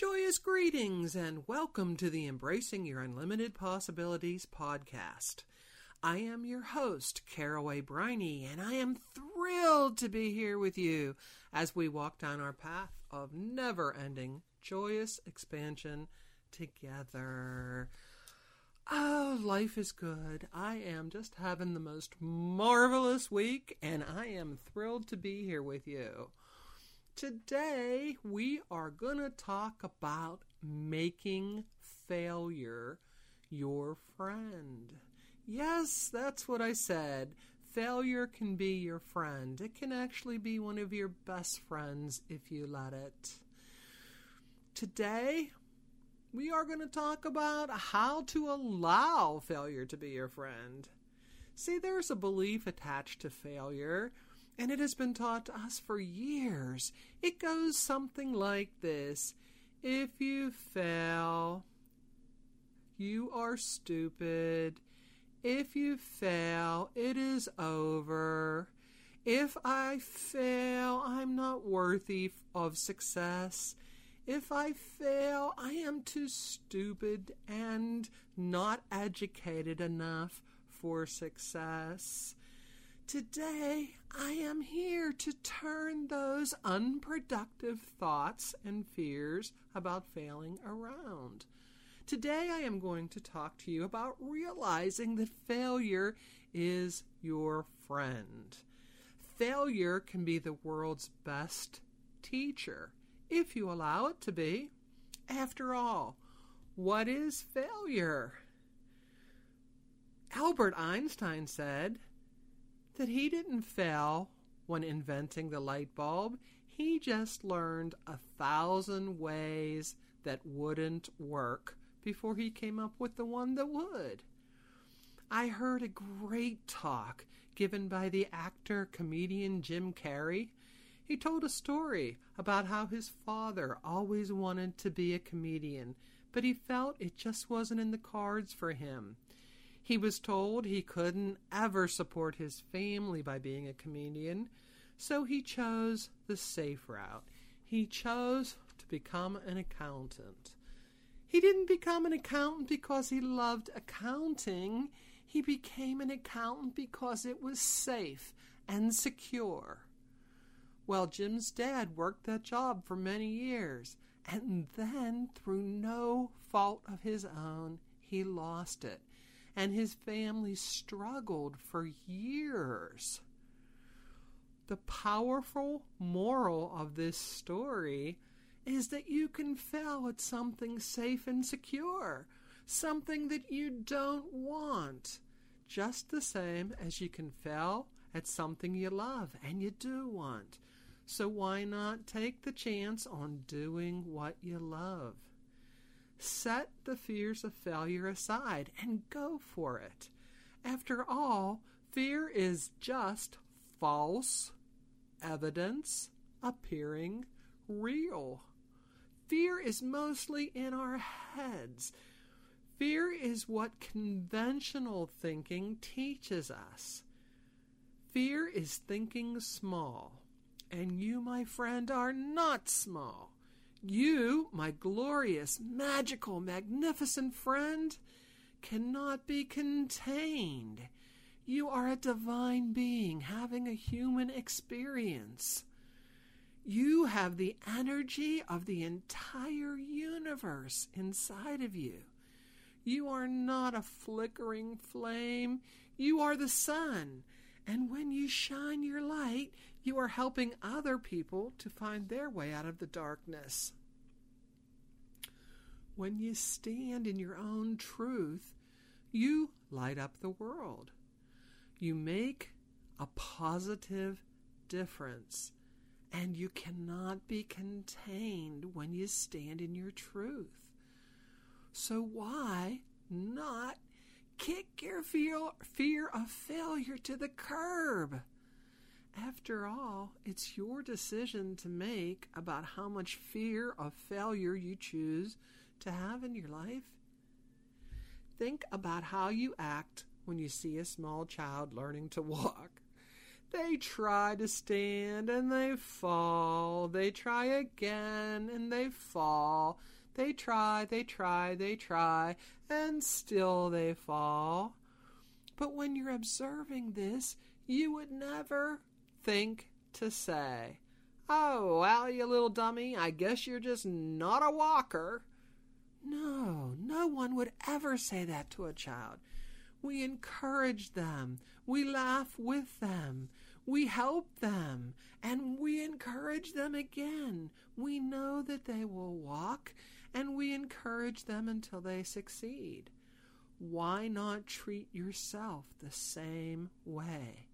Joyous greetings and welcome to the Embracing Your Unlimited Possibilities podcast. I am your host, Carol A. Briney, and I am thrilled to be here with you as we walk down our path of never ending joyous expansion together. Oh, life is good. I am just having the most marvelous week, and I am thrilled to be here with you. Today, we are going to talk about making failure your friend. Yes, that's what I said. Failure can be your friend. It can actually be one of your best friends if you let it. Today, we are going to talk about how to allow failure to be your friend. See, there's a belief attached to failure and it has been taught to us for years. It goes something like this If you fail, you are stupid. If you fail, it is over. If I fail, I'm not worthy of success. If I fail, I am too stupid and not educated enough for success. Today, I am here to turn those unproductive thoughts and fears about failing around. Today, I am going to talk to you about realizing that failure is your friend. Failure can be the world's best teacher if you allow it to be. After all, what is failure? Albert Einstein said, that he didn't fail when inventing the light bulb. He just learned a thousand ways that wouldn't work before he came up with the one that would. I heard a great talk given by the actor comedian Jim Carrey. He told a story about how his father always wanted to be a comedian, but he felt it just wasn't in the cards for him. He was told he couldn't ever support his family by being a comedian, so he chose the safe route. He chose to become an accountant. He didn't become an accountant because he loved accounting. He became an accountant because it was safe and secure. Well, Jim's dad worked that job for many years, and then, through no fault of his own, he lost it and his family struggled for years. The powerful moral of this story is that you can fail at something safe and secure, something that you don't want, just the same as you can fail at something you love and you do want. So why not take the chance on doing what you love? Set the fears of failure aside and go for it. After all, fear is just false evidence appearing real. Fear is mostly in our heads. Fear is what conventional thinking teaches us. Fear is thinking small. And you, my friend, are not small. You, my glorious, magical, magnificent friend, cannot be contained. You are a divine being having a human experience. You have the energy of the entire universe inside of you. You are not a flickering flame. You are the sun. And when you shine your light, you are helping other people to find their way out of the darkness. When you stand in your own truth, you light up the world. You make a positive difference, and you cannot be contained when you stand in your truth. So, why not kick your fear, of failure to the curb? After all, it's your decision to make about how much fear of failure you choose to have in your life. Think about how you act when you see a small child learning to walk. They try to stand and they fall. They try again and they fall. They try, they try, they try, and still they fall. But when you're observing this, you would never think to say, Oh, well, you little dummy, I guess you're just not a walker. No, no one would ever say that to a child. We encourage them, we laugh with them, we help them, and we encourage them again. We know that they will walk, and we encourage them until they succeed. Why not treat yourself the same way?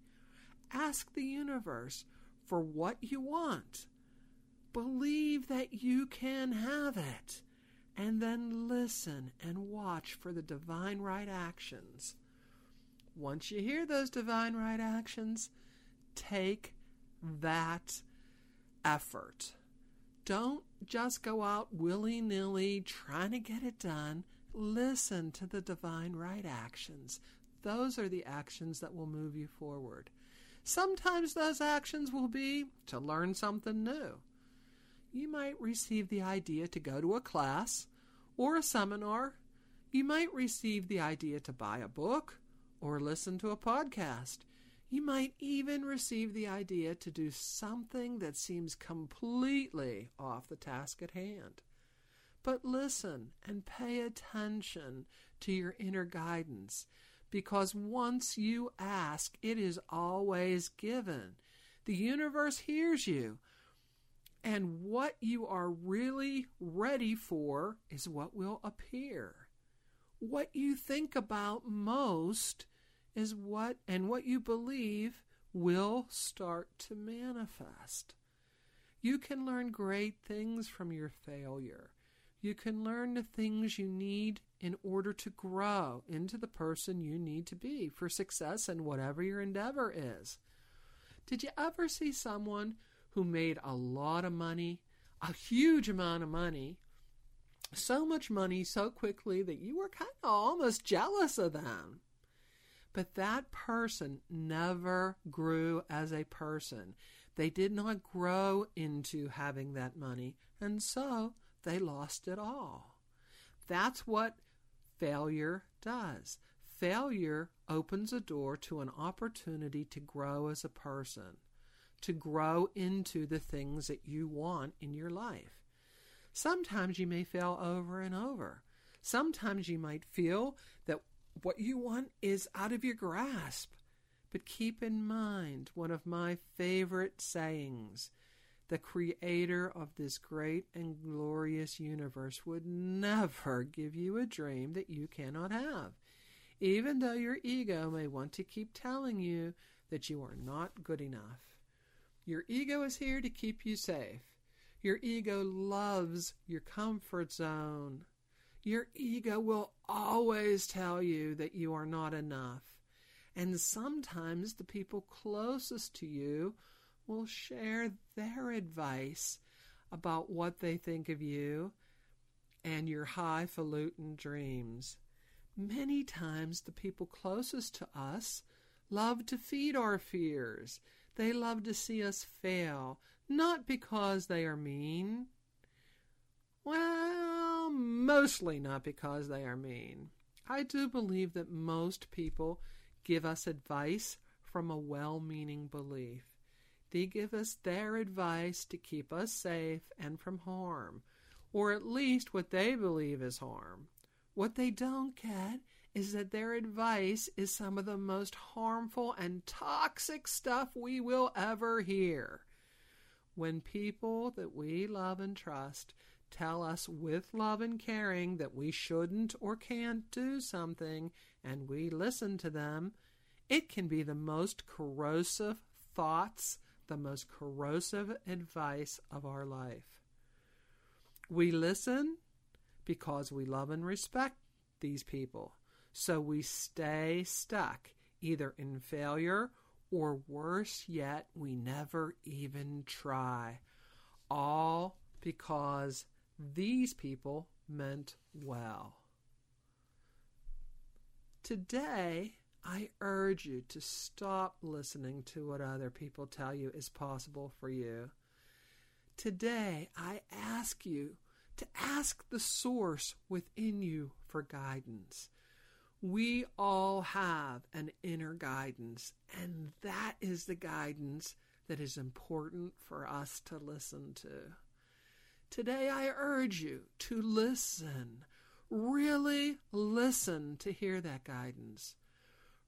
Ask the universe for what you want. Believe that you can have it. And then listen and watch for the divine right actions. Once you hear those divine right actions, take that effort. Don't just go out willy nilly trying to get it done. Listen to the divine right actions. Those are the actions that will move you forward. Sometimes those actions will be to learn something new. You might receive the idea to go to a class or a seminar. You might receive the idea to buy a book or listen to a podcast. You might even receive the idea to do something that seems completely off the task at hand. But listen and pay attention to your inner guidance because once you ask, it is always given. The universe hears you. And what you are really ready for is what will appear. What you think about most is what, and what you believe will start to manifest. You can learn great things from your failure. You can learn the things you need in order to grow into the person you need to be for success in whatever your endeavor is. Did you ever see someone who made a lot of money, a huge amount of money, so much money so quickly that you were kind of almost jealous of them? But that person never grew as a person. They did not grow into having that money, and so they lost it all. That's what failure does. Failure opens a door to an opportunity to grow as a person, to grow into the things that you want in your life. Sometimes you may fail over and over. Sometimes you might feel that what you want is out of your grasp. But keep in mind one of my favorite sayings the creator of this great and glorious universe would never give you a dream that you cannot have, even though your ego may want to keep telling you that you are not good enough. Your ego is here to keep you safe. Your ego loves your comfort zone. Your ego will always tell you that you are not enough. And sometimes the people closest to you will share their advice about what they think of you and your highfalutin dreams. Many times, the people closest to us love to feed our fears. They love to see us fail, not because they are mean. Well, mostly not because they are mean. I do believe that most people give us advice from a well meaning belief. They give us their advice to keep us safe and from harm, or at least what they believe is harm. What they don't get is that their advice is some of the most harmful and toxic stuff we will ever hear. When people that we love and trust tell us with love and caring that we shouldn't or can't do something and we listen to them, it can be the most corrosive thoughts, the most corrosive advice of our life. We listen because we love and respect these people. So we stay stuck, either in failure or worse yet, we never even try. All because these people meant well. Today, I urge you to stop listening to what other people tell you is possible for you. Today, I ask you to ask the source within you for guidance. We all have an inner guidance, and that is the guidance that is important for us to listen to. Today, I urge you to listen, really listen to hear that guidance.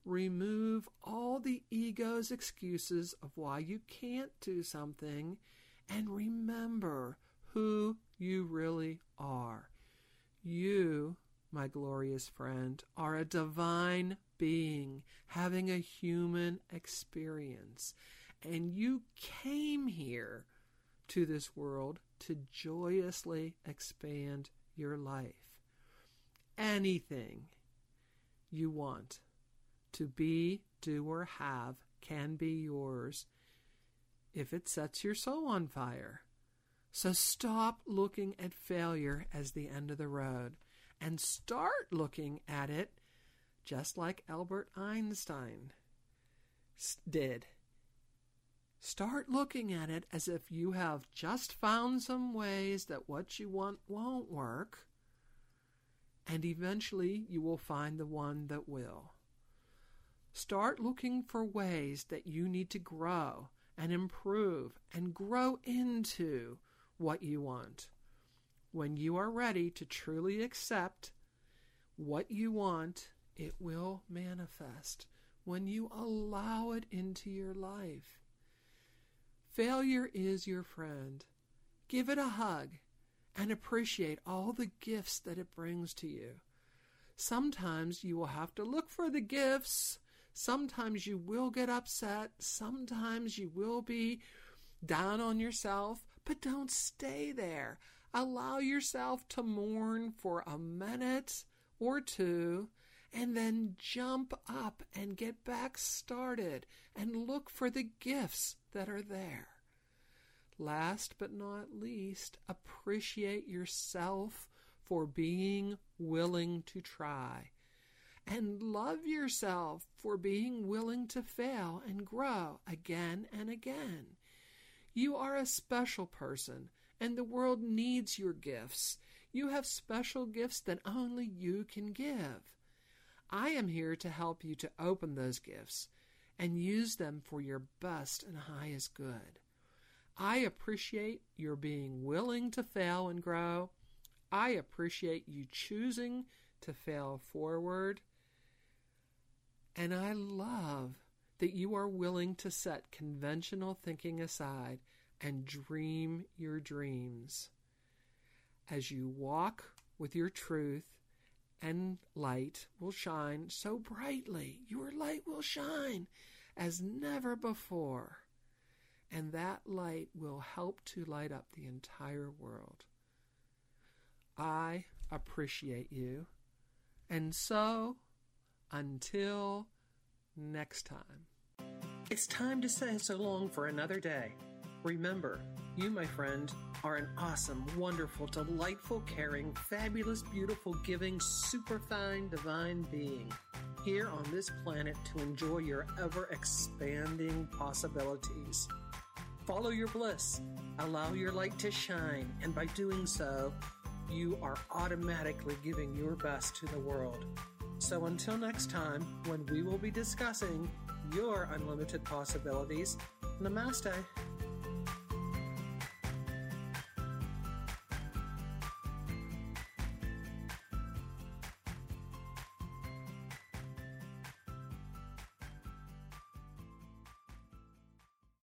Remove all the ego's excuses of why you can't do something, and remember who you really are. You my glorious friend, are a divine being having a human experience. And you came here to this world to joyously expand your life. Anything you want to be, do, or have can be yours if it sets your soul on fire. So stop looking at failure as the end of the road and start looking at it just like Albert Einstein did. Start looking at it as if you have just found some ways that what you want won't work, and eventually you will find the one that will. Start looking for ways that you need to grow and improve and grow into what you want. When you are ready to truly accept what you want, it will manifest when you allow it into your life. Failure is your friend. Give it a hug and appreciate all the gifts that it brings to you. Sometimes you will have to look for the gifts. Sometimes you will get upset. Sometimes you will be down on yourself, but don't stay there. Allow yourself to mourn for a minute or two and then jump up and get back started and look for the gifts that are there. Last but not least, appreciate yourself for being willing to try. And love yourself for being willing to fail and grow again and again. You are a special person and the world needs your gifts. You have special gifts that only you can give. I am here to help you to open those gifts and use them for your best and highest good. I appreciate your being willing to fail and grow. I appreciate you choosing to fail forward. And I love that you are willing to set conventional thinking aside and dream your dreams. As you walk with your truth and light will shine so brightly, your light will shine as never before. And that light will help to light up the entire world. I appreciate you. And so, until next time. It's time to say so long for another day. Remember, you, my friend, are an awesome, wonderful, delightful, caring, fabulous, beautiful, giving, superfine, divine being here on this planet to enjoy your ever expanding possibilities. Follow your bliss, allow your light to shine, and by doing so, you are automatically giving your best to the world. So until next time, when we will be discussing your unlimited possibilities, Namaste.